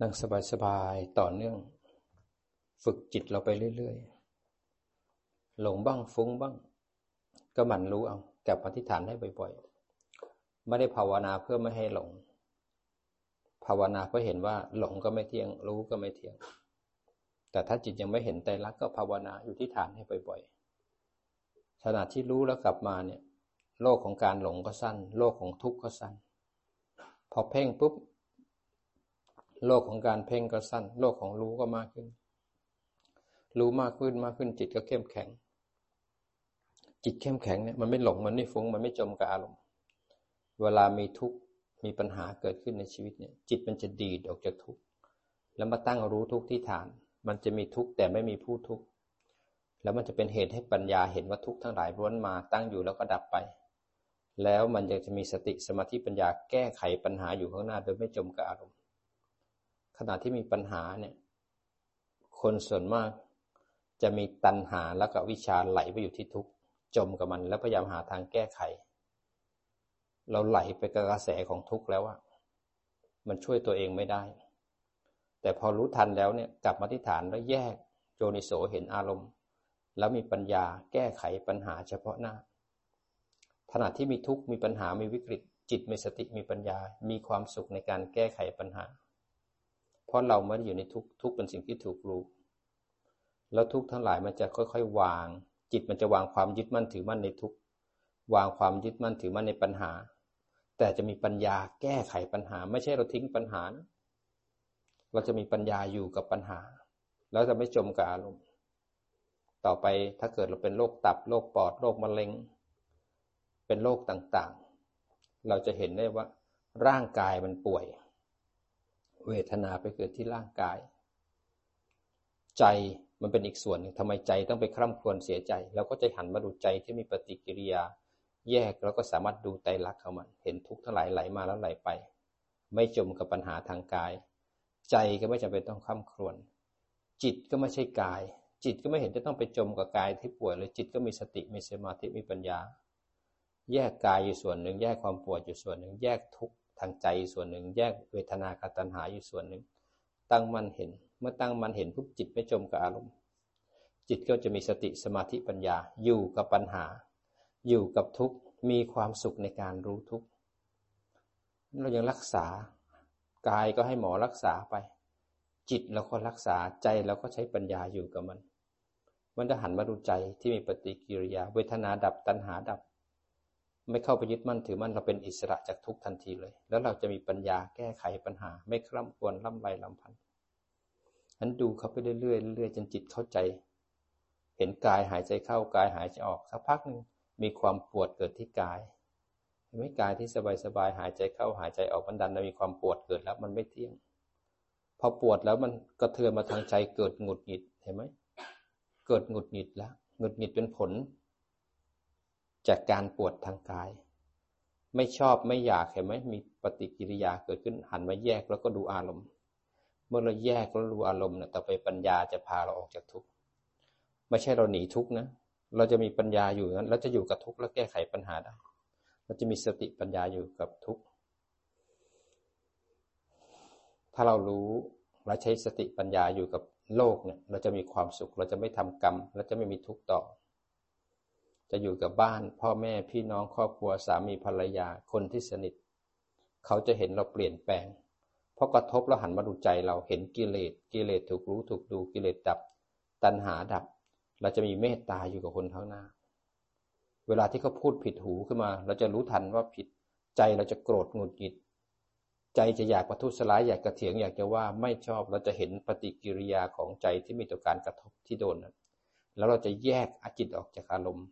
นั่งสบายๆ ต่อเนื่อง ฝึกจิตเราไปเรื่อยๆ หลงบ้างฟุ้งบ้าง ก็หมั่นรู้เอากลับมาที่ฐานได้บ่อยๆ ไม่ได้ภาวนาเพื่อไม่ให้หลง ภาวนาเพื่อเห็นว่าหลงก็ไม่เที่ยง รู้ก็ไม่เที่ยง แต่ถ้าจิตยังไม่เห็นใจรักก็ภาวนาอยู่ที่ฐานให้บ่อยๆขณะที่รู้แล้วกลับมาเนี่ย โลกของการหลงก็สั้น โลกของทุกข์ก็สั้น พอเพ่งปุ๊บ โลกของการเพ่งก็สั้น โลกของรู้ก็มากขึ้น รู้มากขึ้นมากขึ้นจิตก็เข้มแข็ง จิตเข้มแข็งเนี่ยมันไม่หลงมันไม่ฟุ้งมันไม่จมกับอารมณ์ เวลามีทุกข์มีปัญหาเกิดขึ้นในชีวิตเนี่ย จิตมันจะดีดออกจากทุกข์แล้วมาตั้งรู้ทุกข์ที่ฐาน มันจะมีทุกข์แต่ไม่มีผู้ทุกข์แล้วมันจะเป็นเหตุให้ปัญญาเห็นว่าทุกข์ทั้งหลายล้วนมาตั้งอยู่แล้วก็ดับไป แล้วมันยังจะมีสติสมาธิปัญญาแก้ไขปัญหาอยู่ข้างหน้าโดยไม่จมกับอารมณ์ ขณะที่มีปัญหาเนี่ย คนส่วนมากจะมีตัณหาแล้วก็วิชาไหลไปอยู่ที่ทุกข์จมกับมัน แล้วพยายามหาทางแก้ไข เราไหลไปกับกระแสของทุกข์แล้วอะมันช่วยตัวเองไม่ได้ แต่พอรู้ทันแล้วเนี่ยกลับมาที่ฐานแล้วแยกโจนิโสเห็นอารมณ์ แล้วมีปัญญาแก้ไขปัญหาเฉพาะหน้าขณะที่มีทุกข์มีปัญหามีวิกฤต จิตมีสติมีปัญญา มีความสุขในการแก้ไขปัญหา ราะเราไม่ได้อยู่ในทุกทุกเป็นสิ่งที่ถูกรู้ แล้วทุกทั้งหลายมันจะค่อยๆ วาง จิตมันจะวางความยึดมั่นถือมั่นในทุกวางความยึดมั่นถือมั่นในปัญหา แต่จะมีปัญญาแก้ไขปัญหา ไม่ใช่เราทิ้งปัญหานะเราจะมีปัญญาอยู่กับปัญหา แล้วจะไม่จมกับอารมณ์ต่อไปถ้าเกิดเราเป็นโรคตับโรคปอดโรคมะเร็ง เป็นโรคต่างๆ เราจะเห็นได้ว่าร่างกายมันป่วย เวทนาไปเกิดที่ร่างกาย ใจมันเป็นอีกส่วนหนึ่งทำไมใจต้องไปคร่ำครวญเสียใจ แล้วก็จะหันมาดูใจที่มีปฏิกิริยา แยกแล้วก็สามารถดูไตรลักษณ์เขามัน เห็นทุกข์ทั้งหลายไหลมาแล้วไหลไป ไม่จมกับปัญหาทางกาย ใจก็ไม่จำเป็นต้องคร่ำครวญจิตก็ไม่ใช่กาย จิตก็ไม่เห็นจะต้องไปจมกับกายที่ป่วยเลยจิตก็มีสติมีสมาธิมีปัญญา แยกกายอยู่ส่วนหนึ่ง แยกความปวดอยู่ส่วนหนึ่ง แยกทุกข์ ทางใจส่วนหนึ่ง แยกเวทนากับตัณหาอยู่ส่วนหนึ่ง ตั้งมันเห็น เมื่อตั้งมันเห็นปุ๊บจิตไม่จมกับอารมณ์ จิตก็จะมีสติสมาธิปัญญาอยู่กับปัญหา อยู่กับทุกข์มีความสุขในการรู้ทุกข์เรายังรักษากายก็ให้หมอรักษาไป จิตเราก็รักษาใจเราก็ใช้ปัญญาอยู่กับมัน มันจะหันมาดูใจที่มีปฏิกิริยา เวทนาดับตัณหาดับ ไม่เข้าไปยึดมั่นถือมั่นเราเป็นอิสระจากทุกทันทีเลย แล้วเราจะมีปัญญาแก้ไขปัญหา ไม่คร่ำควรล่ำไรลำพันนั้นดูเขาไปเรื่อยๆเรื่อยจนจิตเข้าใจ เห็นกายหายใจเข้ากายหายใจออกสักพักหนึ่งมีความปวดเกิดที่กายเห็นไหมกายที่สบายๆหายใจเข้าหายใจออกมันดันมันมีความปวดเกิดแล้วมันไม่เที่ยง พอปวดแล้วมันกระเทือนมาทางใจเกิดหงุดหงิดเห็นไหมเกิดหงุดหงิดแล้วหงุดหงิดเป็นผล จากการปวดทางกาย ไม่ชอบไม่อยากเห็นไหมมีปฏิกิริยาเกิดขึ้นหันมาแยกแล้วก็ดูอารมณ์ เมื่อเราแยกแล้วดูอารมณ์เนี่ยต่อไปปัญญาจะพาเราออกจากทุกข์ไม่ใช่เราหนีทุกข์นะเราจะมีปัญญาอยู่นั้นเราจะอยู่กับทุกข์แล้วแก้ไขปัญหาได้ เราจะมีสติปัญญาอยู่กับทุกข์ถ้าเรารู้และใช้สติปัญญาอยู่กับโลกเนี่ย เราจะมีความสุข เราจะไม่ทำกรรม เราจะไม่มีทุกข์ต่อ จะอยู่กับบ้าน พ่อแม่พี่น้องครอบครัวสามีภรรยาคนที่สนิท เขาจะเห็นเราเปลี่ยนแปลงเพราะกระทบแล้วหันมาดูใจเราเห็นกิเลสกิเลสถูกรู้ถูกดูกิเลสดับ ตัณหาดับ เราจะมีเมตตาอยู่กับคนข้างหน้า เวลาที่เขาพูดผิดหูขึ้นมา เราจะรู้ทันว่าผิด ใจเราจะโกรธหงุดหงิด ใจจะอยากประทุษร้ายอยากกระเถียงอยากจะว่าไม่ชอบเราจะเห็นปฏิกิริยาของใจที่มีต่อการกระทบที่โดนนั้นแล้วเราจะแยกอจิตออกจากอารมณ์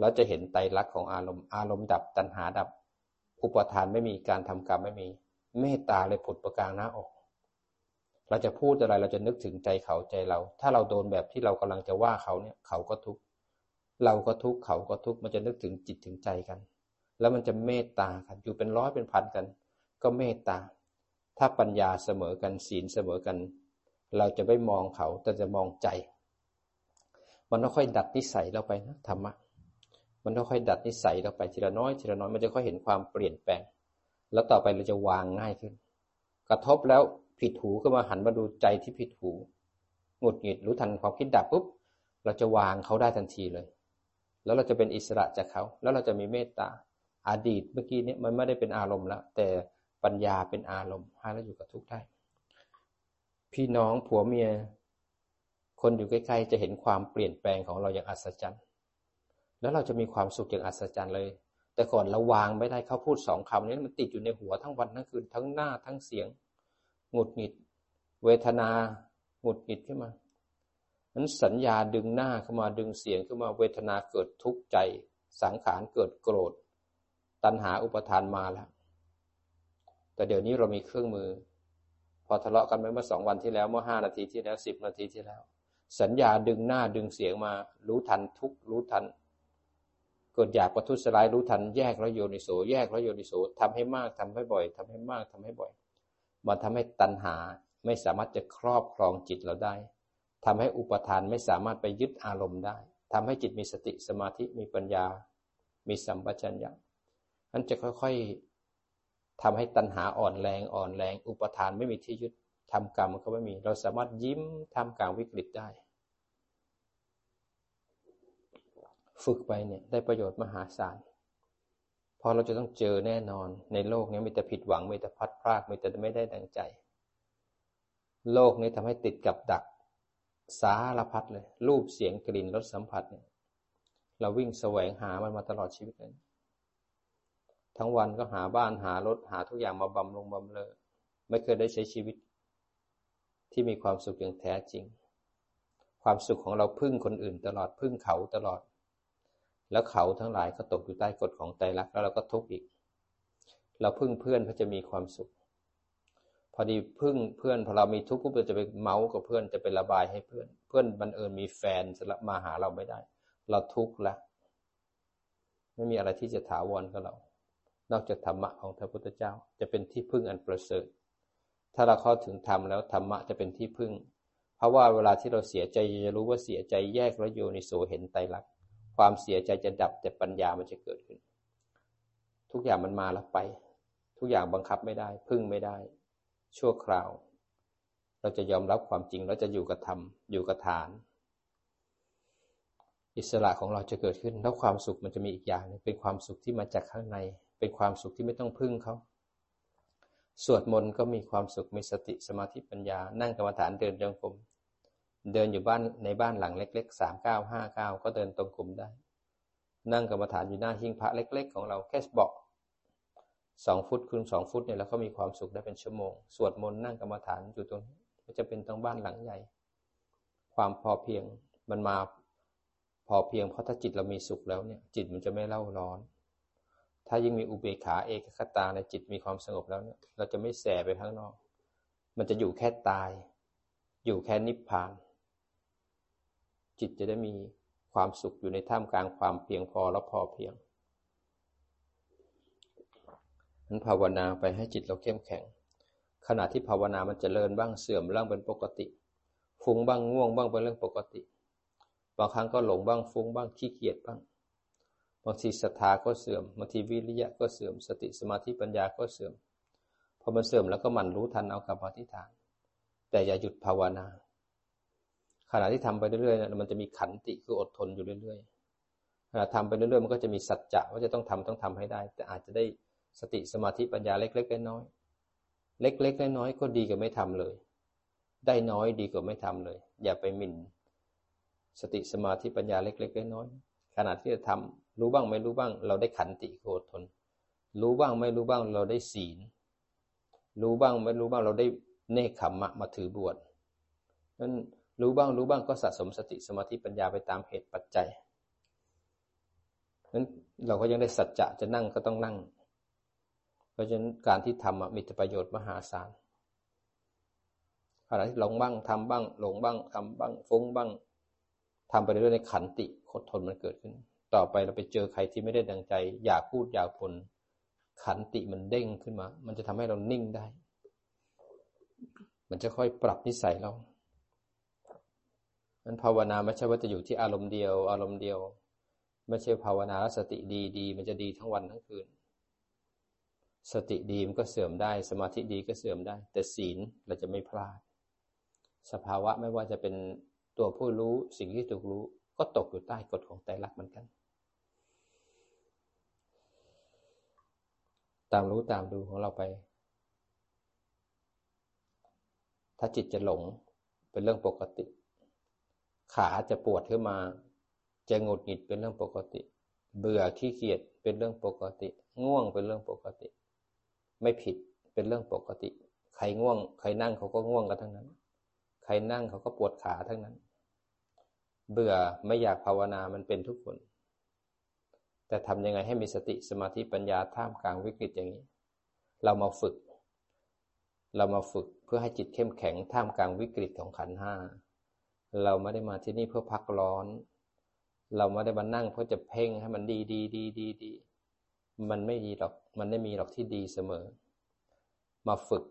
เราจะเห็นไตรลักษณ์ของอารมณ์ อารมณ์ดับตัณหาดับ อุปทานไม่มีการทำกรรมไม่มี เมตตาเลยผุดประกางหน้าอก เราจะพูดอะไรเราจะนึกถึงใจเขาใจเรา ถ้าเราโดนแบบที่เรากำลังจะว่าเขาเนี่ย เขาก็ทุกข์เราก็ทุกข์เขาก็ทุกข์มันจะนึกถึงจิตถึงใจกัน แล้วมันจะเมตตากันอยู่เป็นร้อยเป็นพันกัน ก็เมตตา ถ้าปัญญาเสมอกันศีลเสมอกัน เราจะไม่มองเขาแต่จะมองใจ มันต้องค่อยดัดนิสัยเราไปนะธรรมะ มันค่อยๆดัดนิสัยเราไปทีละน้อยทีละน้อยมันจะค่อยเห็นความเปลี่ยนแปลง แล้วต่อไปเราจะวางง่ายขึ้น กระทบแล้วผิดหูก็มาหันมาดูใจที่ผิดหูหงุดหงิดรู้ทันความคิดดับปุ๊บเราจะวางเขาได้ทันทีเลย แล้วเราจะเป็นอิสระจากเขา แล้วเราจะมีเมตตาอดีตเมื่อกี้นี้มันไม่ได้เป็นอารมณ์แล้วแต่ปัญญาเป็นอารมณ์ให้เราอยู่กับทุกข์ได้ พี่น้องผัวเมีย คนอยู่ใกล้ๆจะเห็นความเปลี่ยนแปลงของเราอย่างอัศจรรย์ แล้วเราจะมีความสุขอย่างอัศจรรย์เลย แต่ก่อนเราวางไม่ได้เขาพูดสองคำนี้มันติดอยู่ในหัวทั้งวันทั้งคืนทั้งหน้าทั้งเสียงหงุดหงิด เวทนาหงุดหงิดขึ้นมานั้นสัญญาดึงหน้าเข้ามาดึงเสียงขึ้นมาเวทนาเกิดทุกข์ใจ สังขารเกิดโกรธ ตัณหาอุปทานมาแล้ว แต่เดี๋ยวนี้เรามีเครื่องมือ พอทะเลาะกันไปเมื่อสองวันที่แล้วเมื่อห้านาทีที่แล้วสิบนาทีที่แล้ว สัญญาดึงหน้าดึงเสียงมา รู้ทันทุกรู้ทัน เกิดอยากประทุษร้ายรู้ทันแยกแล้วโยนิโสแยกแล้วโยนิโสทำให้มากทำให้บ่อยทำให้มากทำให้บ่อย มันทำให้ตัณหาไม่สามารถจะครอบครองจิตเราได้ทำให้อุปทานไม่สามารถไปยึดอารมณ์ได้ทำให้จิตมีสติสมาธิมีปัญญา มีสัมปชัญญะนั้นจะค่อยๆทำให้ตัณหาอ่อนแรงอ่อนแรง อุปทานไม่มีที่ยึดทำกรรมก็ไม่มี เราสามารถยิ้มทำกลางวิกฤตได้ ฝึกไปเนี่ยได้ประโยชน์มหาศาลเพราะเราจะต้องเจอแน่นอนในโลกนี้มีแต่ผิดหวังมีแต่พัดพลากมีแต่ไม่ได้ดังใจ โลกนี้ทำให้ติดกับดัก สารพัดเลย รูปเสียงกลิ่นรสสัมผัสเนี่ยเราวิ่งแสวงหามันมาตลอดชีวิตเลยทั้งวันก็หาบ้านหารถหาทุกอย่างมาบำรุงบำเรอไม่เคยได้ใช้ชีวิต ที่มีความสุขอย่างแท้จริง ความสุขของเราพึ่งคนอื่นตลอดพึ่งเขาตลอด แล้วเขาทั้งหลายก็ตกอยู่ใต้กฎของใจรักแล้วเราก็ทุกข์อีก เราพึ่งเพื่อนเพื่อจะมีความสุข พอดีพึ่งเพื่อนพอเรามีทุกข์ปุ๊บเราจะไปเมาส์กับเพื่อนจะไประบายให้เพื่อน เพื่อนบันเอิญมีแฟนจะมาหาเราไม่ได้ เราทุกข์ละไม่มีอะไรที่จะถาวรกับเรา นอกจากธรรมะของพระพุทธเจ้า จะเป็นที่พึ่งอันประเสริฐ ถ้าเราเข้าถึงธรรมแล้วธรรมะจะเป็นที่พึ่ง เพราะว่าเวลาที่เราเสียใจจะรู้ว่าเสียใจแยกแล้วโยนิโสเห็นไตรลักษณ์ ความเสียใจจะดับแต่ปัญญามันจะเกิดขึ้น ทุกอย่างมันมาแล้วไป ทุกอย่างบังคับไม่ได้ พึ่งไม่ได้ ชั่วคราว เราจะยอมรับความจริงเราจะอยู่กับธรรมอยู่กับฐาน อิสระของเราจะเกิดขึ้น แล้วความสุขมันจะมีอีกอย่างนึงเป็นความสุขที่มาจากข้างใน เป็นความสุขที่ไม่ต้องพึ่งเขาสวดมนต์ก็มีความสุขมีสติสมาธิปัญญา นั่งกรรมฐานเดินจงกรม เดินอยู่บ้านในบ้านหลังเล็กๆสามเก้าห้าเก้าก็เดินตรงกลุ่มได้ นั่งกรรมฐานอยู่หน้าหิ้งพระเล็ก ๆ ของเราแค่เบาะสองฟุตคูณสองฟุตเนี่ยแล้วก็มีความสุขได้เป็นชั่วโมง สวดมนต์นั่งกรรมฐานอยู่ตรงนี้ไม่จะเป็นต้องบ้านหลังใหญ่ ความพอเพียงมันมาพอเพียงเพราะถ้าจิตเรามีสุขแล้วเนี่ย จิตมันจะไม่เล่าร้อน ถ้ายิ่งมีอุเบกขาเอกคตาในจิตมีความสงบแล้วเนี่ยเราจะไม่แสไปข้างนอก มันจะอยู่แค่ตาย อยู่แค่นิพพาน จิตจะได้มีความสุขอยู่ในท่ามกลางความเพียงพอและพอเพียงนั้นภาวนาไปให้จิตเราเข้มแข็ง ขณะที่ภาวนามันจเจริญบ้างเสื่อมบ้างเป็นปกติ ฟุ้งบ้างง่วงบ้างเป็นเรื่องปกติ บางครั้งก็หลงบ้างฟุ้งบ้างขี้เกียจบ้าง บางทีศรัทธาก็เสื่อม บางทีวิริยะก็เสื่อม สติสมาธิปัญญาก็เสื่อม พอมันเสื่อมแล้วก็มันรู้ทันเอากับอธิฐาน แต่อย่าหยุดภาวนา ขณะที่ทำไปเรื่อยๆนะมันจะมีขันติคืออดทนอยู่เรื่อยๆขณะทำไปเรื่อยๆ มันก็จะมีสัจจะว่าจะต้องทำต้องทำให้ได้ แต่อาจจะได้สติสมาธิปัญญาเล็กๆน้อยๆเล็กๆน้อยๆก็ดีกว่าไม่ทำเลย ได้น้อยดีกว่าไม่ทำเลย อย่าไปหมิ่น สติสมาธิปัญญาเล็กๆน้อยๆขณะที่จะทำรู้บ้างไม่รู้บ้าง เราได้ขันติคืออดทน รู้บ้างไม่รู้บ้างเราได้ศีล รู้บ้างไม่รู้บ้างเราได้เนคขมมะมาถือบวชนั้น รู้บ้างรู้บ้างก็สะสมสติสมาธิปัญญาไปตามเหตุปัจจัยนั้นเราก็ยังได้สัจจะจะนั่งก็ต้องนั่ง เพราะฉะนั้นการที่ทำมีประโยชน์มหาศาลขณะที่หลงบ้างทำบ้าง หลงบ้างทำบ้างฟุ้งบ้างทำไปเรื่อยในขันติคดทนมันเกิดขึ้น ต่อไปเราไปเจอใครที่ไม่ได้ดังใจ อยากพูดอยากผลขันติมันเด้งขึ้นมา มันจะทำให้เรานิ่งได้ มันจะค่อยปรับนิสัยเรา นั้นภาวนาไม่ใช่ว่าจะอยู่ที่อารมณ์เดียว อารมณ์เดียว ไม่ใช่ภาวนาแล้วสติดีดีมันจะดีทั้งวันทั้งคืน สติดีมันก็เสื่อมได้ สมาธิดีก็เสื่อมได้ แต่ศีลเราจะไม่พลาด สภาวะไม่ว่าจะเป็นตัวผู้รู้สิ่งที่ถูกรู้ ก็ตกอยู่ใต้กฎของไตรลักษณ์เหมือนกัน ตามรู้ตามดูของเราไป ถ้าจิตจะหลงเป็นเรื่องปกติ ขาจะปวดขึ้นมา จะงดหงิดเป็นเรื่องปกติ เบื่อขี้เกียจเป็นเรื่องปกติ ง่วงเป็นเรื่องปกติ ไม่ผิดเป็นเรื่องปกติ ใครง่วง ใครนั่งเขาก็ง่วงกันทั้งนั้น ใครนั่งเขาก็ปวดขาทั้งนั้น เบื่อไม่อยากภาวนามันเป็นทุกคน แต่ทำยังไงให้มีสติสมาธิปัญญาท่ามกลางวิกฤตอย่างนี้ เรามาฝึก เรามาฝึกเพื่อให้จิตเข้มแข็งท่ามกลางวิกฤตของขันห้า เราไม่ได้มาที่นี่เพื่อพักร้อน เราไม่ได้มานั่งเพื่อจะเพ่งให้มันดีดีดีดีดี มันไม่ดีหรอก มันไม่มีหรอกที่ดีเสมอ มาฝึก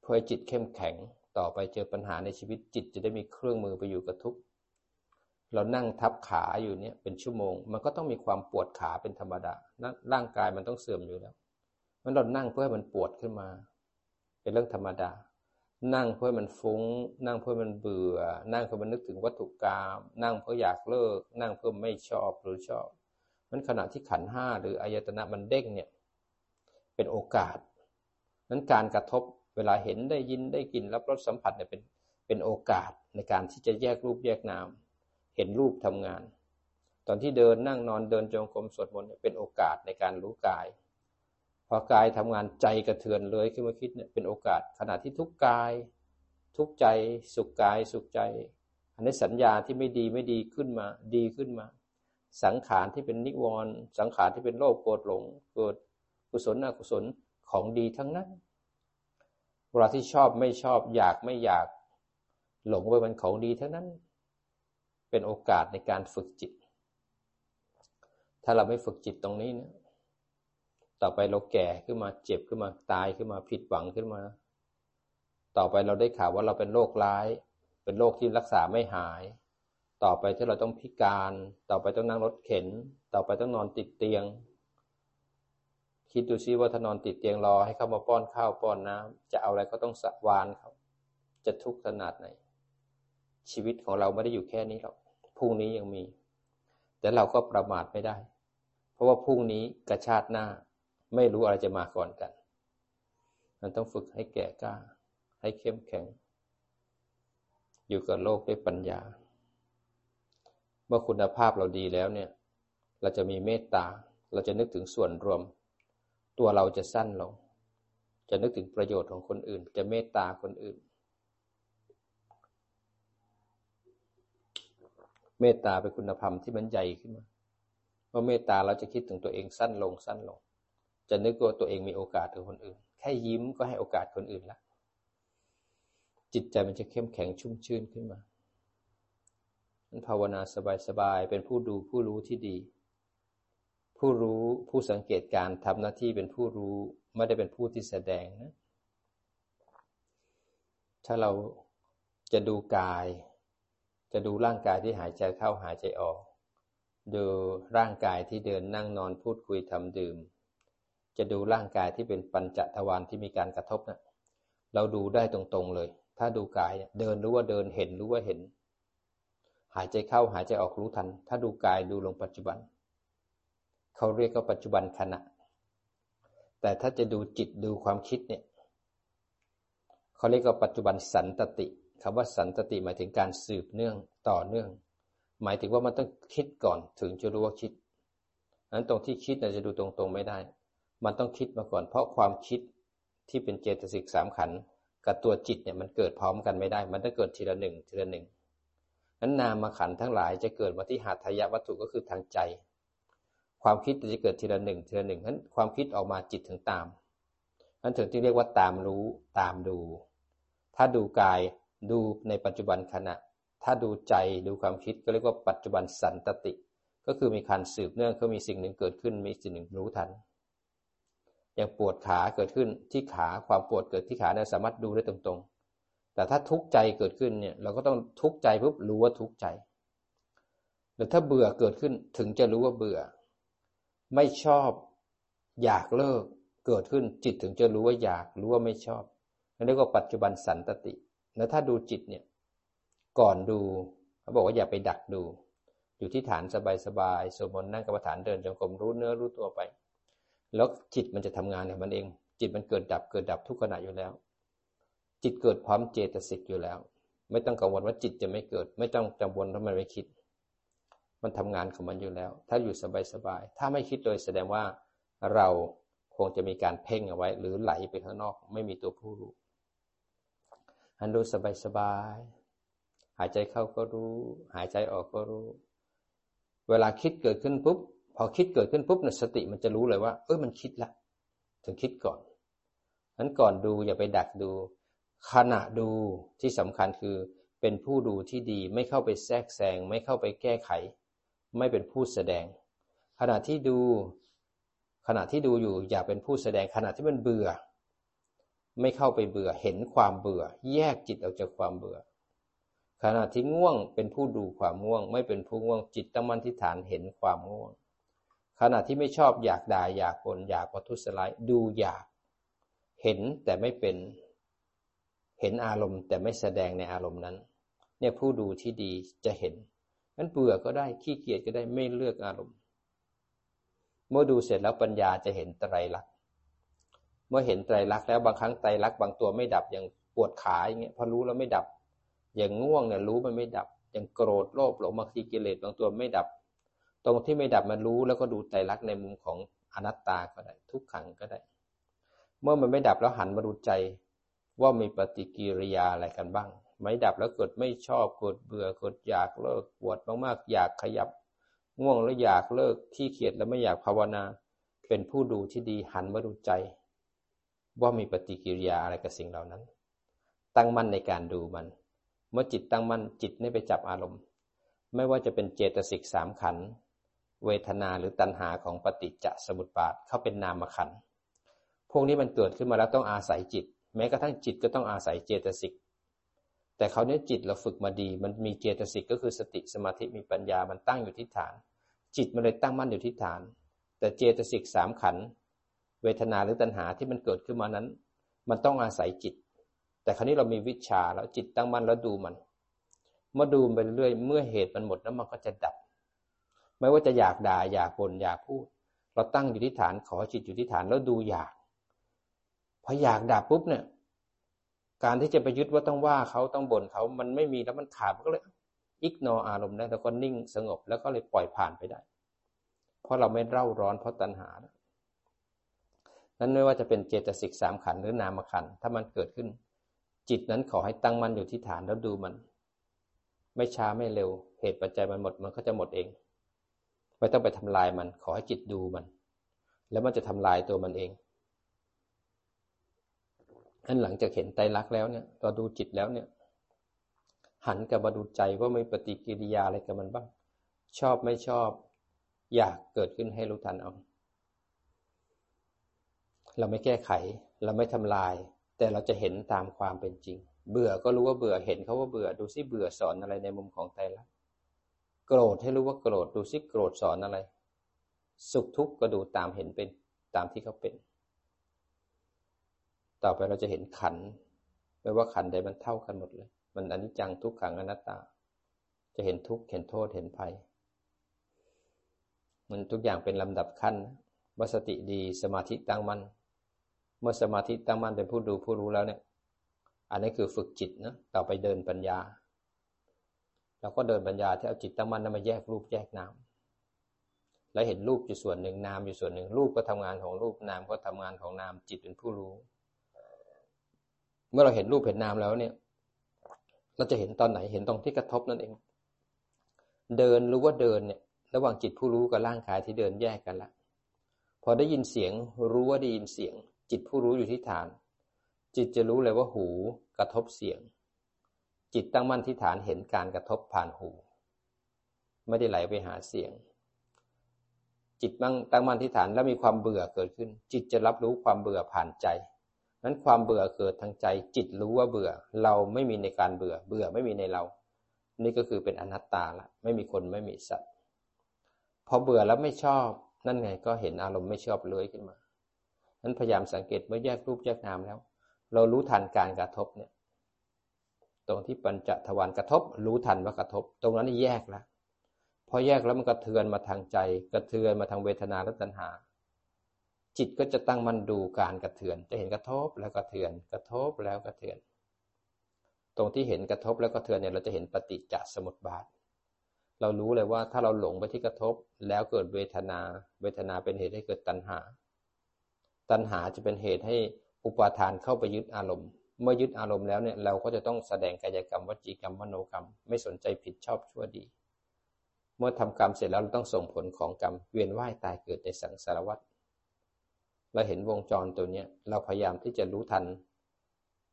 เพื่อจิตเข้มแข็ง ต่อไปเจอปัญหาในชีวิตจิตจะได้มีเครื่องมือไปอยู่กับทุก เรานั่งทับขาอยู่เนี่ยเป็นชั่วโมง มันก็ต้องมีความปวดขาเป็นธรรมดา ร่างกายมันต้องเสื่อมอยู่แล้ว มันเรานั่งเพื่อให้มันปวดขึ้นมา เป็นเรื่องธรรมดา นั่งเพื่อมันฟุง้ง นั่งเพื่อมันเบื่อ นั่งเพื่อมันนึกถึงวัตถุกรรมนั่งเพื่ออยากเลิก นั่งเพื่อไม่ชอบหรือชอบนั้นขณะที่ขันห้าหรืออายตนะมันเด้งเนี่ย เป็นโอกาส นั้นการกระทบเวลาเห็นได้ยินได้กลิ่นรับรสสัมผัสเนี่ยเป็นเป็นโอกาสในการที่จะแยกรูปแยกนาม เห็นรูปทำงาน ตอนที่เดินนั่งนอนเดินจงกรมสวดมนต์เนี่ยเป็นโอกาสในการรู้กาย พอกายทำงานใจกระเทือนเลยขึ้นมาคิดเนี่ยเป็นโอกาสขณะที่ทุกกาย ทุกใจสุขกายสุขใจ อันนี้สัญญาที่ไม่ดีไม่ดีขึ้นมา ดีขึ้นมา สังขารที่เป็นนิวรณ์สังขารที่เป็นโลภโกรธหลง เกิดกุศลอกุศลของดีทั้งนั้นเวลาที่ชอบไม่ชอบอยากไม่อยากหลงไปเป็นของดีทั้งนั้น เป็นโอกาสในการฝึกจิต ถ้าเราไม่ฝึกจิตตรงนี้เนี่ย ต่อไปเราแก่ขึ้นมาเจ็บขึ้นมาตายขึ้นมาผิดหวังขึ้นมา ต่อไปเราได้ข่าวว่าเราเป็นโรคร้าย เป็นโรคที่รักษาไม่หาย ต่อไปที่เราต้องพิการ ต่อไปต้องนั่งรถเข็น ต่อไปต้องนอนติดเตียง คิดดูซิว่าถ้านอนติดเตียงรอให้เขามาป้อนข้าวป้อนน้ำจะเอาอะไรก็ต้องสะวานเขาจะทุกข์ขนาดไหน ชีวิตของเราไม่ได้อยู่แค่นี้หรอกพรุ่งนี้ยังมี แต่เราก็ประมาทไม่ได้ เพราะว่าพรุ่งนี้กระชาติหน้า ไม่รู้อะไรจะมาก่อนกัน มันต้องฝึกให้แก่กล้า ให้เข้มแข็ง อยู่กับโลกด้วยปัญญา เมื่อคุณภาพเราดีแล้วเนี่ย เราจะมีเมตตา เราจะนึกถึงส่วนรวม ตัวเราจะสั้นลง จะนึกถึงประโยชน์ของคนอื่น จะเมตตาคนอื่น เมตตาเป็นคุณธรรมที่มันใหญ่ขึ้นมาเมื่อเมตตาเราจะคิดถึงตัวเองสั้นลงสั้นลง จะนึกว่าตัวเองมีโอกาสกับคนอื่น แค่ยิ้มก็ให้โอกาสคนอื่นละจิตใจมันจะเข้มแข็งชุ่มชื่นขึ้นมาภาวนาสบายๆเป็นผู้ดูผู้รู้ที่ดี ผู้รู้ผู้สังเกตการทำหน้าที่เป็นผู้รู้ไม่ได้เป็นผู้ที่แสดงนะ ถ้าเราจะดูกาย จะดูร่างกายที่หายใจเข้าหายใจออก ดูร่างกายที่เดินนั่งนอนพูดคุยทำดื่ม จะดูร่างกายที่เป็นปัญจทวารที่มีการกระทบนะเราดูได้ตรงๆเลย ถ้าดูกายเดินรู้ว่าเดินเห็นรู้ว่าเห็น หายใจเข้าหายใจออกรู้ทัน ถ้าดูกายดูลงปัจจุบัน เขาเรียกว่าปัจจุบันขณะ แต่ถ้าจะดูจิตดูความคิดเนี่ยเขาเรียกว่าปัจจุบันสันตติคำว่าสันตติหมายถึงการสืบเนื่องต่อเนื่อง หมายถึงว่ามันต้องคิดก่อนถึงจะรู้ว่าคิดนั้นตรงที่คิดจะดูตรงๆไม่ได้ มันต้องคิดมาก่อน เพราะความคิดที่เป็นเจตสิกสามขันกับตัวจิตเนี่ยมันเกิดพร้อมกันไม่ได้ มันต้องเกิดทีละหนึ่งทีละหนึ่งนั้นนามขันทั้งหลายจะเกิดมาที่หาทายวัตถุก็คือทางใจ ความคิดจะเกิดทีละหนึ่งทีละหนึ่งนั้นความคิดออกมาจิตถึงตามนั้นถึงที่เรียกว่าตามรู้ตามดู ถ้าดูกายดูในปัจจุบันขณะ ถ้าดูใจดูความคิดก็เรียกว่าปัจจุบันสันตติ ก็คือมีการสืบเนื่องก็มีสิ่งหนึ่งเกิดขึ้นมีสิ่งหนึ่งรู้ทัน อย่างปวดขาเกิดขึ้นที่ขาความปวดเกิดที่ขาเนี่ยสามารถดูได้ตรงๆ แต่ถ้าทุกข์ใจเกิดขึ้นเนี่ยเราก็ต้องทุกข์ใจปุ๊บรู้ว่าทุกข์ใจ หรือถ้าเบื่อเกิดขึ้นถึงจะรู้ว่าเบื่อ ไม่ชอบอยากเลิกเกิดขึ้นจิตถึงจะรู้ว่าอยากรู้ว่าไม่ชอบนั่นเรียกว่าปัจจุบันสันตติ แล้วถ้าดูจิตเนี่ยก่อนดูเขาบอกว่าอย่าไปดักดู อยู่ที่ฐานสบายๆสวดมนต์นั่งกรรมฐานเดินจงกรมรู้เนื้อรู้ตัวไป แล้วจิตมันจะทำงานเนี่ยมันเอง จิตมันเกิดดับเกิดดับทุกขณะอยู่แล้ว จิตเกิดพร้อมเจตสิกอยู่แล้ว ไม่ต้องกังวลว่าจิตจะไม่เกิด ไม่ต้องกังวลถ้ามันไม่คิด มันทำงานของมันอยู่แล้ว ถ้าอยู่สบายๆถ้าไม่คิดโดยแสดงว่าเราคงจะมีการเพ่งเอาไว้ หรือไหลไปข้างนอก ไม่มีตัวผู้รู้อันดูสบายๆหายใจเข้าก็รู้ หายใจออกก็รู้ เวลาคิดเกิดขึ้นปุ๊บ พอคิดเกิดขึ้นปุ๊บเนี่ยสติมันจะรู้เลยว่า เออมันคิดละ ถึงคิดก่อนนั้นก่อนดูอย่าไปดักดู ขณะดูที่สำคัญคือเป็นผู้ดูที่ดีไม่เข้าไปแทรกแซงไม่เข้าไปแก้ไข ไม่เป็นผู้แสดง ขณะที่ดู ขณะที่ดูอยู่อย่าเป็นผู้แสดงขณะที่มันเบื่อ ไม่เข้าไปเบื่อเห็นความเบื่อ แยกจิตออกจากความเบื่อ ขณะที่ง่วงเป็นผู้ดูความง่วง ไม่เป็นผู้ง่วงจิตตั้งมั่นที่ฐานเห็นความง่วง ขณะที่ไม่ชอบอยากด่าอยากกลอยากประทุษร้ายดูอยาก เห็นแต่ไม่เป็น เห็นอารมณ์ แต่ไม่แสดงในอารมณ์นั้น เนี่ยผู้ดูที่ดีจะเห็นนั้นเบื่อก็ได้ขี้เกียจก็ได้ไม่เลือกอารมณ์ เมื่อดูเสร็จแล้วปัญญาจะเห็นไตรลักษณ์เมื่อเห็นไตรลักษณ์แล้วบางครั้งไตรลักษณ์บางตัวไม่ดับอย่างปวดขาอย่างเงี้ยพอรู้แล้วไม่ดับ อย่างง่วงเนี่ยรู้มันไม่ดับ อย่างโกรธโลภหลงมาคีกิเลสบางตัวไม่ดับ ตรงที่ไม่ดับมันรู้แล้วก็ดูไตรลักษณ์ในมุมของอนัตตาก็ได้ ทุกขังก็ได้ เมื่อมันไม่ดับแล้วหันมาดูใจ ว่ามีปฏิกิริยาอะไรกันบ้าง ไม่ดับแล้วเกิดไม่ชอบเกิดเบื่อเกิดอยากเลิกปวดมากๆ อยากขยับง่วงแล้วอยากเลิกขี้เกียจแล้วไม่อยากภาวนา เป็นผู้ดูที่ดีหันมาดูใจ ว่ามีปฏิกิริยาอะไรกับสิ่งเหล่านั้น ตั้งมั่นในการดูมัน เมื่อจิตตั้งมั่นจิตไม่ไปจับอารมณ์ ไม่ว่าจะเป็นเจตสิกสามขัน เวทนาหรือตัณหาของปฏิจจสมุปบาทเขาเป็นนามขันพวกนี้มันเกิดขึ้นมาแล้วต้องอาศัยจิต แม้กระทั่งจิตก็ต้องอาศัยเจตสิก แต่เขาเนี้ยจิตเราฝึกมาดี มันมีเจตสิกก็คือสติสมาธิมีปัญญามันตั้งอยู่ที่ฐาน จิตมันเลยตั้งมั่นอยู่ที่ฐาน แต่เจตสิกสามขันเวทนาหรือตัณหาที่มันเกิดขึ้นมานั้น มันต้องอาศัยจิต แต่คราวนี้เรามีวิชาแล้วจิตตั้งมั่นแล้วดูมันเมื่อดูไปเรื่อยเมื่อเหตุมันหมดแล้วมันก็จะดับ ไม่ว่าจะอยากด่าอยากบ่นอยากพูด เราตั้งอยู่ที่ฐานขอจิตอยู่ที่ฐานแล้วดูอยากพออยากดับปุ๊บเนี่ย การที่จะไปยึดว่าต้องว่าเขาต้องบ่นเขามันไม่มีแล้วมันขาดก็เลยอิกนออารมณ์ได้แล้วก็นิ่งสงบแล้วก็เลยปล่อยผ่านไปได้ เพราะเราไม่เร่าร้อนเพราะตัณหานั้นไม่ว่าจะเป็นเจตสิกสามขันหรือนามขันถ้ามันเกิดขึ้น จิตนั้นขอให้ตั้งมันอยู่ที่ฐานแล้วดูมัน ไม่ช้าไม่เร็ว เหตุปัจจัยมันหมดมันก็จะหมดเอง ไม่ต้องไปทำลายมัน ขอให้จิตดูมัน แล้วมันจะทำลายตัวมันเองอันหลังจากเห็นไตรลักษณ์แล้วเนี่ยเราดูจิตแล้วเนี่ย หันกลับมาดูใจว่ามีปฏิกิริยาอะไรกับมันบ้าง ชอบไม่ชอบ อยากเกิดขึ้นให้รู้ทันเอาเราไม่แก้ไข เราไม่ทำลาย แต่เราจะเห็นตามความเป็นจริง เบื่อก็รู้ว่าเบื่อเห็นเขาว่าเบื่อ ดูซิเบื่อสอนอะไรในมุมของไตรลักษณ์ โกรธให้รู้ว่าโกรธดูซิโกรธสอนอะไร สุขทุกข์ก็ดูตามเห็นเป็นตามที่เขาเป็น ต่อไปเราจะเห็นขันไม่ว่าขันใดมันเท่ากันหมดเลย มันอนิจจังทุกขังอนัตตา จะเห็นทุกข์เห็นโทษเห็นภัย มันทุกอย่างเป็นลำดับขั้นวสติดีสมาธิตั้งมัน่นเมื่อสมาธิตั้งมั่นเป็นผู้ดูผู้รู้แล้วเนี่ย อันนี้คือฝึกจิตนะต่อไปเดินปัญญา เราก็เดินปัญญาที่เอาจิตตั้งมั่นนั้นมาแยกรูปแยกนามแล้วเห็นรูปอยู่ส่วนหนึ่งนามอยู่ส่วนหนึ่งรูปก็ทำงานของรูปนามก็ทำงานของนามจิตเป็นผู้รู้ เมื่อเราเห็นรูปเห็นนามแล้วเนี่ย เราจะเห็นตอนไหนเห็นตรงที่กระทบนั่นเอง เดินรู้ว่าเดินเนี่ย ระหว่างจิตผู้รู้กับร่างกายที่เดินแยกกันละพอได้ยินเสียงรู้ว่าได้ยินเสียง จิตผู้รู้อยู่ที่ฐาน จิตจะรู้เลยว่าหูกระทบเสียง จิตตั้งมั่นที่ฐานเห็นการกระทบผ่านหู ไม่ได้ไหลไปหาเสียง จิตตั้งตั้งมั่นที่ฐานแล้วมีความเบื่อเกิดขึ้น จิตจะรับรู้ความเบื่อผ่านใจนั้นความเบื่อเกิดทางใจ จิตรู้ว่าเบื่อ เราไม่มีในการเบื่อ เบื่อไม่มีในเรา นี่ก็คือเป็นอนัตตาละไม่มีคนไม่มีสัตว์ พอเบื่อแล้วไม่ชอบ นั่นไงก็เห็นอารมณ์ไม่ชอบเลื้อยขึ้นมานั้นพยายามสังเกตเมื่อแยกรูปแยกนามแล้ว เรารู้ทันการกระทบเนี่ย ตรงที่ปัญจทวารกระทบ รู้ทันว่ากระทบ ตรงนั้นแยกแล้วพอแยกแล้วมันกระเทือนมาทางใจ กระเทือนมาทางเวทนาและตัณหา จิตก็จะตั้งมันดูการกระเทือน จะเห็นกระทบแล้วกระเทือน กระทบแล้วกระเทือน ตรงที่เห็นกระทบแล้วกระเทือนเนี่ยเราจะเห็นปฏิจจสมุปบาท เรารู้เลยว่าถ้าเราหลงไปที่กระทบแล้วเกิดเวทนา เวทนาเป็นเหตุให้เกิดตัณหา ตัณหาจะเป็นเหตุให้อุปาทานเข้าไปยึดอารมณ์ เมื่อยึดอารมณ์แล้วเนี่ยเราก็จะต้องแสดงกายกรรมวจีกรรมมโนกรรม ไม่สนใจผิดชอบชั่วดี เมื่อทำกรรมเสร็จแล้วเราต้องส่งผลของกรรมเวียนว่ายตายเกิดในสังสารวัฏเราเห็นวงจรตัวเนี้ยเราพยายามที่จะรู้ทัน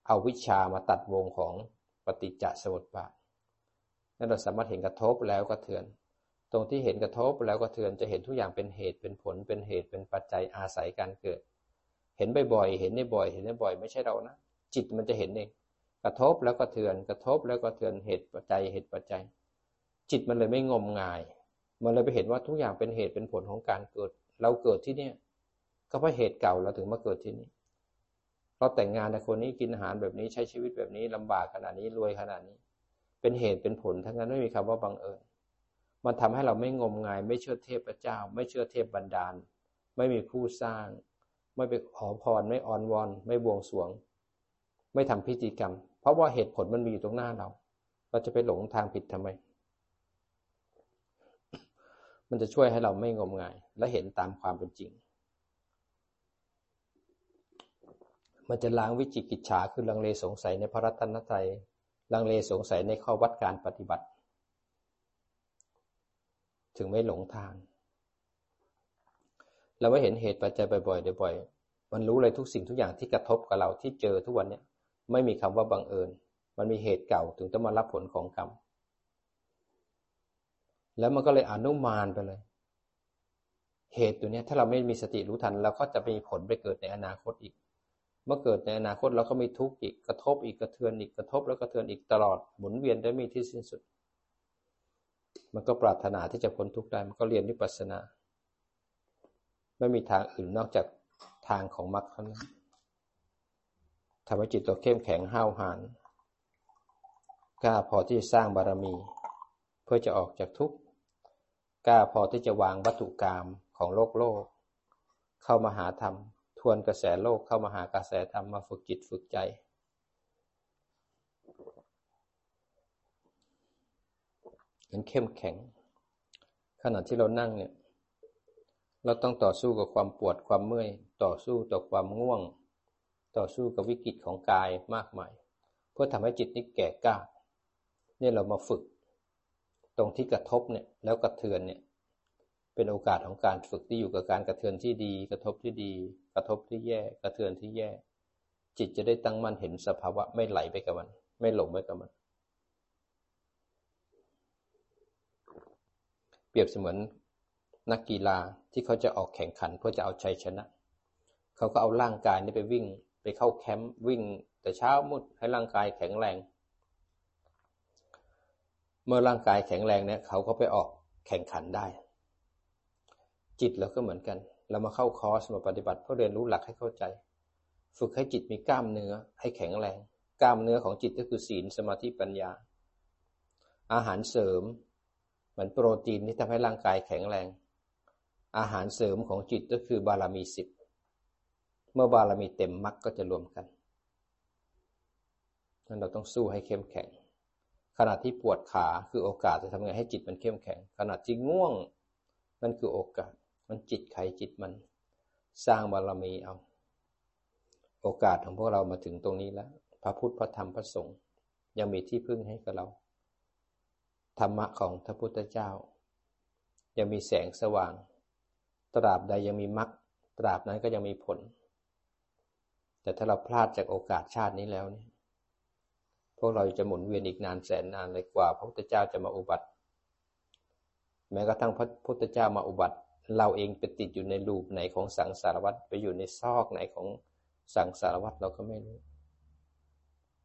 เอาวิชามาตัดวงของปฏิจจสมุปบาทนั่นเราสามารถเห็นกระทบแล้วก็เถือน ตรงที่เห็นกระทบแล้วก็เถือนจะเห็นทุกอย่างเป็นเหตุเป็นผลเป็นเหตุเป็นปัจจัยอาศัยการเกิด เห็นบ่อยๆเห็นได้บ่อย เห็นได้บ่อย ไม่ใช่เรานะ จิตมันจะเห็นเองกระทบแล้วก็เถือนกระทบแล้วก็เถือนเหตุปัจจัยเหตุปัจจัย จิตมันเลยไม่งมงาย มันเลยไปเห็นว่าทุกอย่างเป็นเหตุเป็นผลของการเกิด เราเกิดที่เนี่ยก็เพราะเหตุเก่าเราถึงมาเกิดที่นี่เราแต่งงานในคนนี้กินอาหารแบบนี้ใช้ชีวิตแบบนี้ลำบากขนาดนี้รวยขนาดนี้ เป็นเหตุเป็นผลทั้งนั้นไม่มีคำว่าบังเอิญมันทำให้เราไม่งมงาย ไม่เชื่อเทพเจ้า ไม่เชื่อเทพบันดาล ไม่มีผู้สร้าง ไม่ไปขอพรไม่อ่อนวอน ไม่บวงสวง ไม่ทำพิธีกรรม เพราะว่าเหตุผลมันมีอยู่ตรงหน้าเรา เราจะไปหลงทางผิดทำไม มันจะช่วยให้เราไม่งมงาย และเห็นตามความเป็นจริง มันจะล้างวิจิกิจฉาคือลังเลสงสัยในพระรัตนตรัยลังเลสงสัยในข้อวัดการปฏิบัติ ถึงไม่หลงทาง เราไม่เห็นเหตุปัจจัยบ่อยๆบ่อยๆมันรู้เลยทุกสิ่งทุกอย่างที่กระทบกับเราที่เจอทุกวันเนี้ย ไม่มีคำว่าบังเอิญ มันมีเหตุเก่าถึงต้องมารับผลของกรรม แล้วมันก็เลยอนุมานไปเลย เหตุตัวนี้ถ้าเราไม่มีสติรู้ทันเราก็จะมีผลไปเกิดในอนาคตอีก เมื่อเกิดในอนาคตเราก็มีทุกข์อีกกระทบอีกกระเทือนอีกกระทบแล้วกระเทือนอีกตลอดหมุนเวียนได้ไม่ที่สิ้นสุด มันก็ปรารถนาที่จะพ้นทุกข์ได้มันก็เรียนวิปัสสนา ไม่มีทางอื่นนอกจากทางของมรรคเท่านั้น ทำให้จิตตัวเข้มแข็งห้าวหาญกล้าพอที่จะสร้างบารมี เพื่อจะออกจากทุกข์กล้าพอที่จะวางวัตถุกรรมของโลกโลก เข้ามาหาธรรม ทวนกระแสโลกเข้ามาหากระแสธรรมมาฝึกจิตฝึกใจเห็นเข้มแข็ง ขณะที่เรานั่งเนี่ย เราต้องต่อสู้กับความปวดความเมื่อย ต่อสู้ต่อความง่วง ต่อสู้กับวิกฤตของกายมากมาย เพื่อทำให้จิตนี้แก่กล้าเนี่ยเรามาฝึก ตรงที่กระทบเนี่ยแล้วกระเทือนเนี่ยเป็นโอกาสของการฝึกที่อยู่กับการกระเทือนที่ดี กระทบที่ดี กระทบที่แย่กระเทือนที่แย่ จิตจะได้ตั้งมั่นเห็นสภาวะไม่ไหลไปกับมัน ไม่หลงไปกับมัน เปรียบเสมือนนักกีฬาที่เขาจะออกแข่งขันเพื่อจะเอาชัยชนะ เขาก็เอาร่างกายนี้ไปวิ่ง ไปเข้าแคมป์วิ่งแต่เช้ามุดให้ร่างกายแข็งแรง เมื่อร่างกายแข็งแรงเนี่ยเขาก็ไปออกแข่งขันได้ จิตเราก็เหมือนกัน เรามาเข้าคอร์สมาปฏิบัติเพื่อเรียนรู้หลักให้เข้าใจ ฝึกให้จิตมีกล้ามเนื้อให้แข็งแรง กล้ามเนื้อของจิตก็คือศีลสมาธิปัญญา อาหารเสริมเหมือนโปรตีนที่ทำให้ร่างกายแข็งแรง อาหารเสริมของจิตก็คือบารมีสิบ เมื่อบารมีเต็มมรรคก็จะรวมกันนั้นเราต้องสู้ให้เข้มแข็ง ขณะที่ปวดขาคือโอกาสจะทำไงให้จิตมันเข้มแข็ง ขณะที่ง่วงนั่นคือโอกาส มันจิตใครจิตมัน สร้างบารมีเอา โอกาสของพวกเรามาถึงตรงนี้แล้ว พระพุทธพระธรรมพระสงฆ์ยังมีที่พึ่งให้กับเรา ธรรมะของพระพุทธเจ้า ยังมีแสงสว่าง ตราบใดยังมีมรรค ตราบนั้นก็ยังมีผล แต่ถ้าเราพลาดจากโอกาสชาตินี้แล้วเนี่ยพวกเราจะหมุนเวียนอีกนานแสนนานเลยกว่า พระพุทธเจ้าจะมาอุบัติ แม้กระทั่งพระพุทธเจ้ามาอุบัติ เราเองไปติดอยู่ในรูปไหนของสังสารวัฏไปอยู่ในซอกไหนของสังสารวัฏเราก็ไม่รู้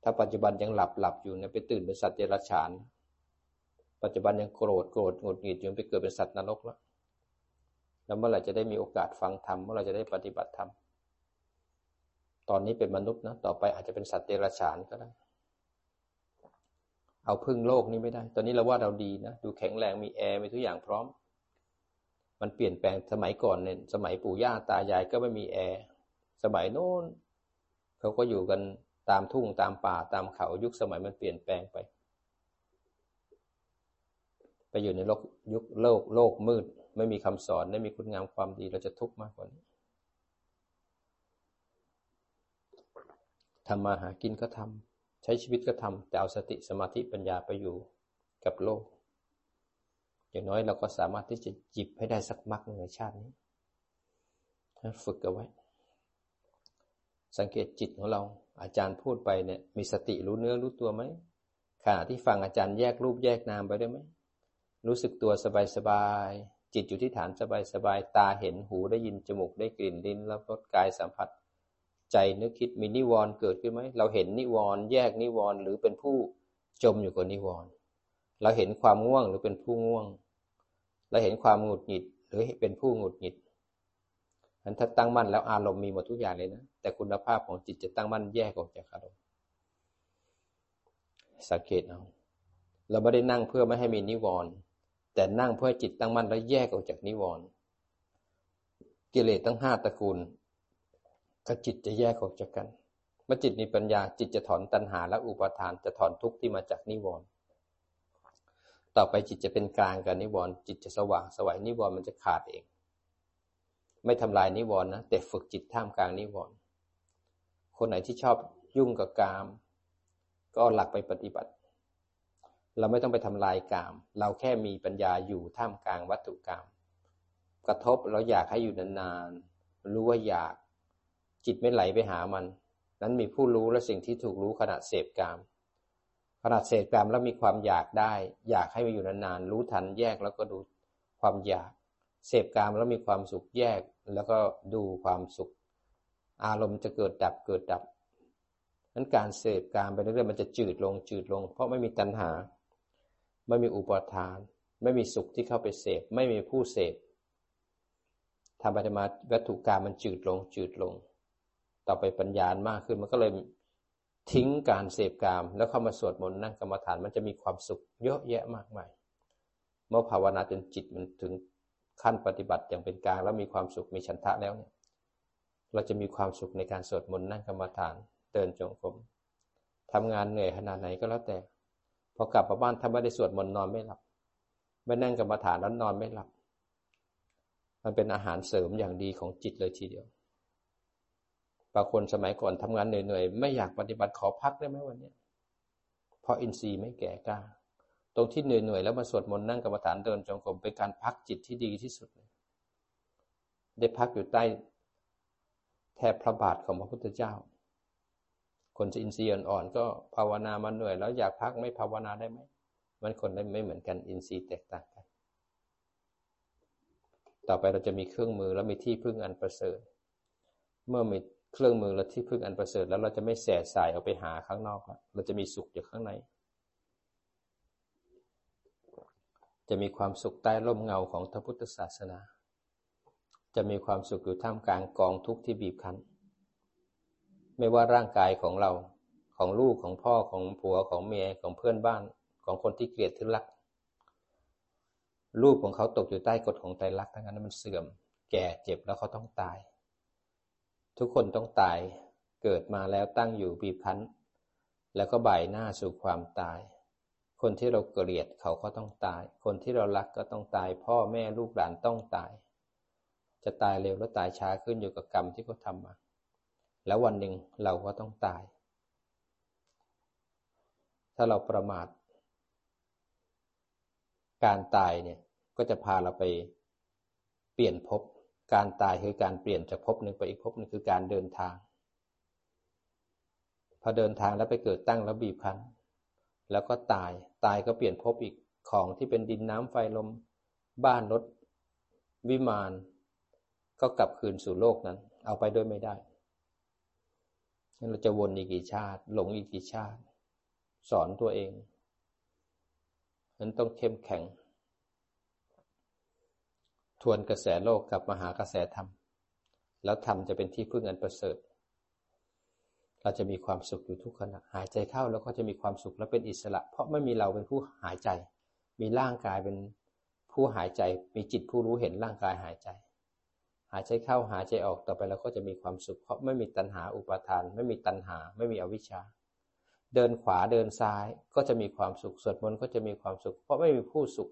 ถ้าปัจจุบันยังหลับหลับอยู่เนี่ยไปตื่นเป็นสัตว์เดรัจฉาน ปัจจุบันยังโกรธโกรธหงุดหงิดอยู่ไปเกิดเป็นสัตว์นรกแล้วแล้วเมื่อไหร่จะได้มีโอกาสฟังธรรมเมื่อไหร่จะได้ปฏิบัติธรรม ตอนนี้เป็นมนุษย์นะ ต่อไปอาจจะเป็นสัตว์เดรัจฉานก็ได้ เอาพึ่งโลกนี้ไม่ได้ ตอนนี้เราว่าเราดีนะ ดูแข็งแรง มีแอร์ มีทุกอย่างพร้อม มันเปลี่ยนแปลง สมัยก่อนเนี่ย สมัยปู่ย่าตายายก็ไม่มีแอร์ สมัยโน้นเขาก็อยู่กันตามทุ่งตามป่าตามเขา ยุคสมัยมันเปลี่ยนแปลงไป ไปอยู่ในโลกยุคโลกโลกมืด ไม่มีคำสอน ไม่มีคุณงามความดี เราจะทุกข์มากกว่านี้ ทำมาหากินก็ทำใช้ชีวิตก็ทำแต่เอาสติสมาธิปัญญาไปอยู่กับโลก อย่างน้อยเราก็สามารถที่จะจิบให้ได้สักมักหนึ่งในชาตินี้ฝึกเอาไว้ สังเกตจิตของเรา อาจารย์พูดไปเนี่ย มีสติรู้เนื้อรู้ตัวไหมขณะที่ฟังอาจารย์แยกรูปแยกนามไปได้ไหมรู้สึกตัวสบายสบายจิตอยู่ที่ฐานสบายสบายตาเห็นหูได้ยินจมูกได้กลิ่นลิ้นแล้วก็กายสัมผัส ใจนึกคิดมีนิวรณ์เกิดขึ้นไหมเราเห็นนิวรณ์แยกนิวรณ์หรือเป็นผู้จมอยู่กับนิวรณ์เราเห็นความง่วงหรือเป็นผู้ง่วง เราเห็นความหงุดหงิดหรือเป็นผู้หงุดหงิดนั้นถ้าตั้งมั่นแล้วอารมณ์มีหมดทุกอย่างเลยนะ แต่คุณภาพของจิตจะตั้งมั่นแยกออกจากอารมณ์สังเกตเอาเราไม่ได้นั่งเพื่อไม่ให้มีนิวรณ์แต่นั่งเพื่อจิตตั้งมั่นแล้วแยกออกจากนิวรณ์กิเลสทั้งห้าตระกูล กับจิตจะแยกออกจากกัน เมื่อจิตมีปัญญาจิตจะถอนตัณหาและอุปาทานจะถอนทุกข์ที่มาจากนิวรณ์ต่อไปจิตจะเป็นกลางกับนิวรณ์จิตจะสว่างสวัยนิวรณ์มันจะขาดเอง ไม่ทำลายนิวรณ์นะแต่ฝึกจิตท่ามกลางนิวรณ์คนไหนที่ชอบยุ่งกับกาม ก็หลักไปปฏิบัติ เราไม่ต้องไปทำลายกาม เราแค่มีปัญญาอยู่ท่ามกลางวัตถุกรรมกระทบเราอยากให้อยู่นานๆรู้ว่าอยาก จิตไม่ไหลไปหามัน นั้นมีผู้รู้และสิ่งที่ถูกรู้ขณะเสพกาม ขณะเสพกามแล้วมีความอยากได้ อยากให้มาอยู่นานๆรู้ทันแยกแล้วก็ดูความอยาก เสพกามแล้วมีความสุขแยกแล้วก็ดูความสุข อารมณ์จะเกิดดับเกิดดับนั้นการเสพกามไปเรื่อยๆมันจะจืดลงจืดลง เพราะไม่มีตัณหา ไม่มีอุปทาน ไม่มีสุขที่เข้าไปเสพ ไม่มีผู้เสพทำไปทำมาวัตถุกรรมมันจืดลงจืดลง ต่อไปปัญญามากขึ้นมันก็เลยทิ้งการเสพกาม แล้วเข้ามาสวดมนต์นั่งกรรมฐานมันจะมีความสุขเยอะแยะมากมายเมื่อภาวนาจนจิตมันถึงขั้นปฏิบัติอย่างเป็นกลางแล้วมีความสุขมีฉันทะแล้วเนี่ย เราจะมีความสุขในการสวดมนต์นั่งกรรมฐานเดินจงกรมทำงานเหนื่อยขนาดไหนก็แล้วแต่ พอกลับมาบ้านถ้าไม่ได้สวดมนต์นอนไม่หลับ ไม่นั่งกรรมฐานแล้วนอนไม่หลับ มันเป็นอาหารเสริมอย่างดีของจิตเลยทีเดียว บางคนสมัยก่อนทำงานเหนื่อยๆ ไม่อยากปฏิบัติขอพักได้ไหมวันนี้ เพราะอินทรีย์ไม่แก่กล้า ตรงที่เหนื่อยๆ แล้วมาสวดมนต์นั่งกรรมฐานเดินจงกรมเป็นการพักจิตที่ดีที่สุด ได้พักอยู่ใต้แทบพระบาทของพระพุทธเจ้า คนจะอินทรีย์อ่อนๆ ก็ภาวนามาเหนื่อย แล้วอยากพักไม่ภาวนาได้ไหม มันคนได้ไม่เหมือนกันอินทรีย์แตกต่างกัน ต่อไปเราจะมีเครื่องมือและมีที่พึ่งอันประเสริฐ เมื่อมี เครื่องมือและที่พึ่งอันประเสริฐแล้วเราจะไม่แสสายออกไปหาข้างนอกล้วเราจะมีสุขอยู่ข้างใน จะมีความสุขใต้ร่มเงาของพระพุทธศาสนา จะมีความสุขอยู่ท่ามกลางกองทุกข์ที่บีบคั้น ไม่ว่าร่างกายของเราของลูกของพ่อของผัวของเมียของเพื่อนบ้านของคนที่เกลียดที่รัก รูปของเขาตกอยู่ใต้กฎของไตรลักษณ์ทั้งนั้นมันเสื่อม แก่เจ็บแล้วเขาต้องตาย ทุกคนต้องตายเกิดมาแล้วตั้งอยู่บีบคั้น แล้วก็บ่ายหน้าสู่ความตาย คนที่เราเกลียดเขาก็ต้องตาย คนที่เรารักก็ต้องตาย พ่อแม่ลูกหลานต้องตาย จะตายเร็วหรือตายช้าขึ้นอยู่กับกรรมที่เขาทำมา แล้ววันหนึ่งเราก็ต้องตาย ถ้าเราประมาท การตายเนี่ยก็จะพาเราไปเปลี่ยนภพ การตายคือการเปลี่ยนจากภพหนึ่งไปอีกภพหนึ่งคือการเดินทาง พอเดินทางแล้วไปเกิดตั้งแล้วบีบคั้น แล้วก็ตายตายก็เปลี่ยนภพอีกของที่เป็นดินน้ำไฟลม บ้านรถวิมาน ก็กลับคืนสู่โลกนั้น เอาไปด้วยไม่ได้เราจะวนอีกกี่ชาติ หลงอีกกี่ชาติ สอนตัวเองนั้นต้องเข้มแข็ง วนกระแสโลกกับมหากระแสธรรม แล้วธรรมจะเป็นที่พึ่งอันประเสริฐ เราจะมีความสุขอยู่ทุกขณะ หายใจเข้าแล้วก็จะมีความสุขและเป็นอิสระ เพราะไม่มีเราเป็นผู้หายใจ มีร่างกายเป็นผู้หายใจ มีจิตผู้รู้เห็นร่างกายหายใจ หายใจเข้าหายใจออกต่อไปแล้วก็จะมีความสุข เพราะไม่มีตัณหาอุปาทาน ไม่มีตัณหา ไม่มีอวิชชา เดินขวาเดินซ้ายก็จะมีความสุข สวดมนต์ก็จะมีความสุข เพราะไม่มีผู้สุข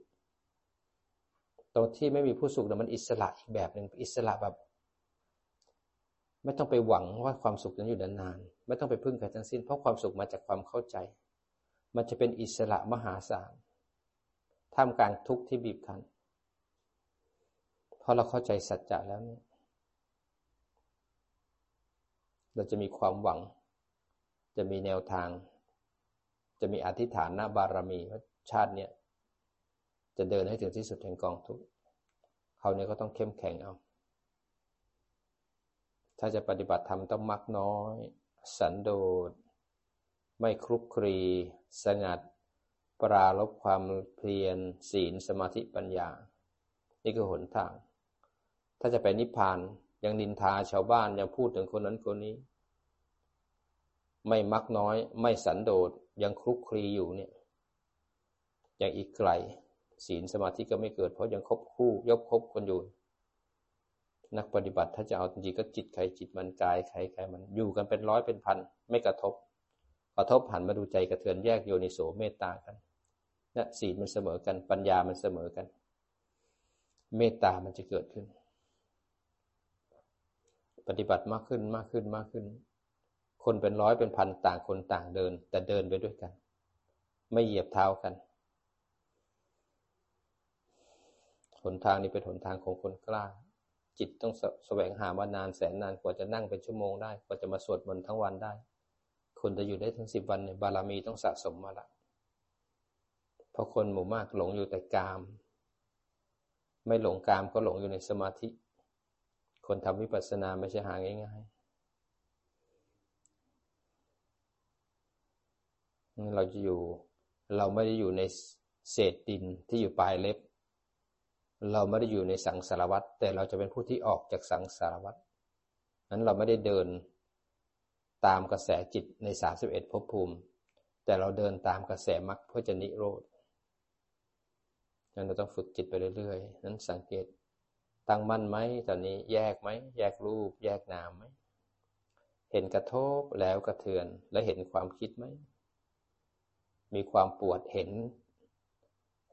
ตรงที่ไม่มีผู้สุขเนี่ยมันอิสระอีกแบบหนึ่งอิสระแบบ ไม่ต้องไปหวังว่าความสุขจะอยู่นานๆไม่ต้องไปพึ่งใครทั้งสิ้น เพราะความสุขมาจากความเข้าใจ มันจะเป็นอิสระมหาศาลท่ามกลางทุกข์ที่บีบคั้นพอเราเข้าใจสัจจะแล้วเนี่ยเราจะมีความหวัง จะมีแนวทาง จะมีอธิษฐานหน้าบารมีว่าชาติเนี่ย จะเดินให้ถึงที่สุดแห่งกองทุกข์เขาเนี่ยก็ต้องเข้มแข็งเอา ถ้าจะปฏิบัติธรรมต้องมักน้อย สันโดษ ไม่คลุกคลี สงัด ปราลบความเพียร ศีล สมาธิปัญญา นี่คือหนทาง ถ้าจะไปนิพพานยังนินทาชาวบ้านยังพูดถึงคนนั้นคนนี้ ไม่มักน้อย ไม่สันโดษยังคลุกคลีอยู่เนี่ยยังอีกไกล ศีลสมาธิก็ไม่เกิด เพราะยังคบคู่ยกคบคนอยู่ นักปฏิบัติถ้าจะเอาจริงก็จิตใครจิตมันกายใครใครมันอยู่กันเป็นร้อยเป็นพัน ไม่กระทบ กระทบหันมาดูใจกระเทือนแยกโยนิโสเมตตากันนะศีลมันเสมอกันปัญญามันเสมอกัน เมตตามันจะเกิดขึ้น ปฏิบัติมากขึ้นมากขึ้นมากขึ้น คนเป็นร้อยเป็นพันต่างคนต่างเดิน แต่เดินไปด้วยกัน ไม่เหยียบเท้ากัน หนทางนี้เป็นหนทางของคนกล้า จิตต้องแสวงหามานานแสนนานกว่าจะนั่งเป็นชั่วโมงได้ กว่าจะมาสวดมนต์ทั้งวันได้ คนจะอยู่ได้ถึงสิบวันเนี่ยบารมีต้องสะสมมาละเพราะคนหมู่มากหลงอยู่แต่กาม ไม่หลงกามก็หลงอยู่ในสมาธิ คนทำวิปัสสนาไม่ใช่หาง่ายๆเราจะอยู่เราไม่ได้อยู่ในเศษดินที่อยู่ปลายเล็บ เราไม่ได้อยู่ในสังสารวัตรแต่เราจะเป็นผู้ที่ออกจากสังสารวัตรนั้นเราไม่ได้เดินตามกระแสจิตในสาสิบเอ็ดภพภูมิ แต่เราเดินตามกระแสมรรคเพื่อจะนิโรธนั้นเราต้องฝึกจิตไปเรื่อยๆ นั้นสังเกตตั้งมั่นไหมตอนนี้แยกไหม แยกรูป แยกนามไหม เห็นกระทบแล้วกระเทือน และเห็นความคิดไหม มีความปวดเห็น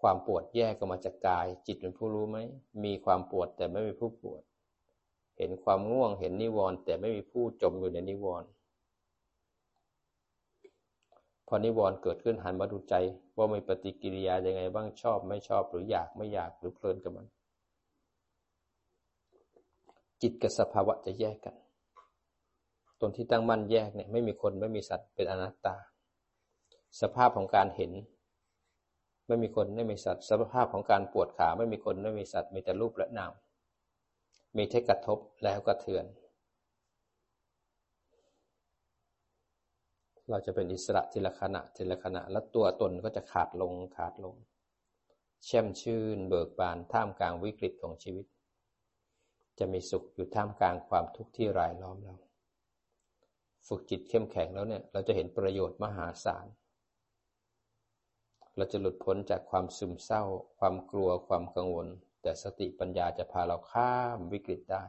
ความปวดแยกออกมาจากกาย จิตเป็นผู้รู้ไหม มีความปวดแต่ไม่มีผู้ปวด เห็นความง่วงเห็นนิวรณ์แต่ไม่มีผู้จมอยู่ในนิวรณ์พอนิวรณ์เกิดขึ้นหันมาดูใจ ว่ามีปฏิกิริยายังไงบ้างชอบไม่ชอบหรืออยากไม่อยากหรือเพลินกับมัน จิตกับสภาวะจะแยกกันตนที่ตั้งมั่นแยกเนี่ยไม่มีคนไม่มีสัตว์เป็นอนัตตา สภาพของการเห็น ไม่มีคนไม่มีสัตว์สภาพของการปวดขาไม่มีคนไม่มีสัตว์มีแต่รูปและนามมีเทกระทบแล้วกระเทือน เราจะเป็นอิสระทีละขณะทีละขณะ แล้วตัวตนก็จะขาดลงขาดลงแช่มชื่นเบิกบานท่ามกลางวิกฤตของชีวิต จะมีสุขอยู่ท่ามกลางความทุกข์ที่รายล้อมเรา ฝึกจิตเข้มแข็งแล้วเนี่ย เราจะเห็นประโยชน์มหาศาล เราจะหลุดพ้นจากความซึมเศร้า ความกลัวความกังวล แต่สติปัญญาจะพาเราข้ามวิกฤตได้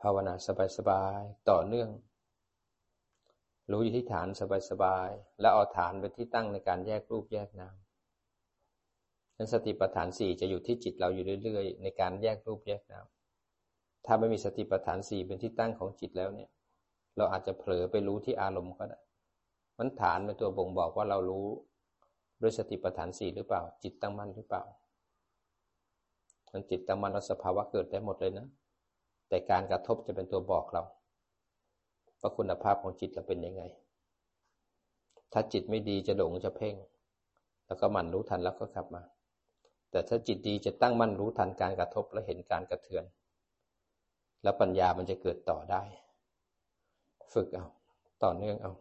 ภาวนาสบายๆ ต่อเนื่อง รู้อยู่ที่ฐานสบายๆ แล้วเอาฐานเป็นที่ตั้งในการแยกรูปแยกนามนั้นสติปัฏฐานสี่จะอยู่ที่จิตเราอยู่เรื่อยๆ ในการแยกรูปแยกนาม ถ้าไม่มีสติปัฏฐานสี่เป็นที่ตั้งของจิตแล้วเนี่ย เราอาจจะเผลอไปรู้ที่อารมณ์ก็ได้ มันฐานเป็นตัวบ่งบอกว่าเรารู้ด้วยสติปัฏฐานสี่หรือเปล่า จิตตั้งมั่นหรือเปล่ามันจิตตั้งมั่นแล้วสภาวะเกิดได้หมดเลยนะ แต่การกระทบจะเป็นตัวบอกเราว่าคุณภาพของจิตเราเป็นยังไง ถ้าจิตไม่ดีจะหลงจะเพ่ง แล้วก็มันรู้ทันแล้วก็กลับมา แต่ถ้าจิตดีจะตั้งมั่นรู้ทันการกระทบและเห็นการกระเทือน แล้วปัญญามันจะเกิดต่อได้ ฝึกเอา ต่อเนื่องเอา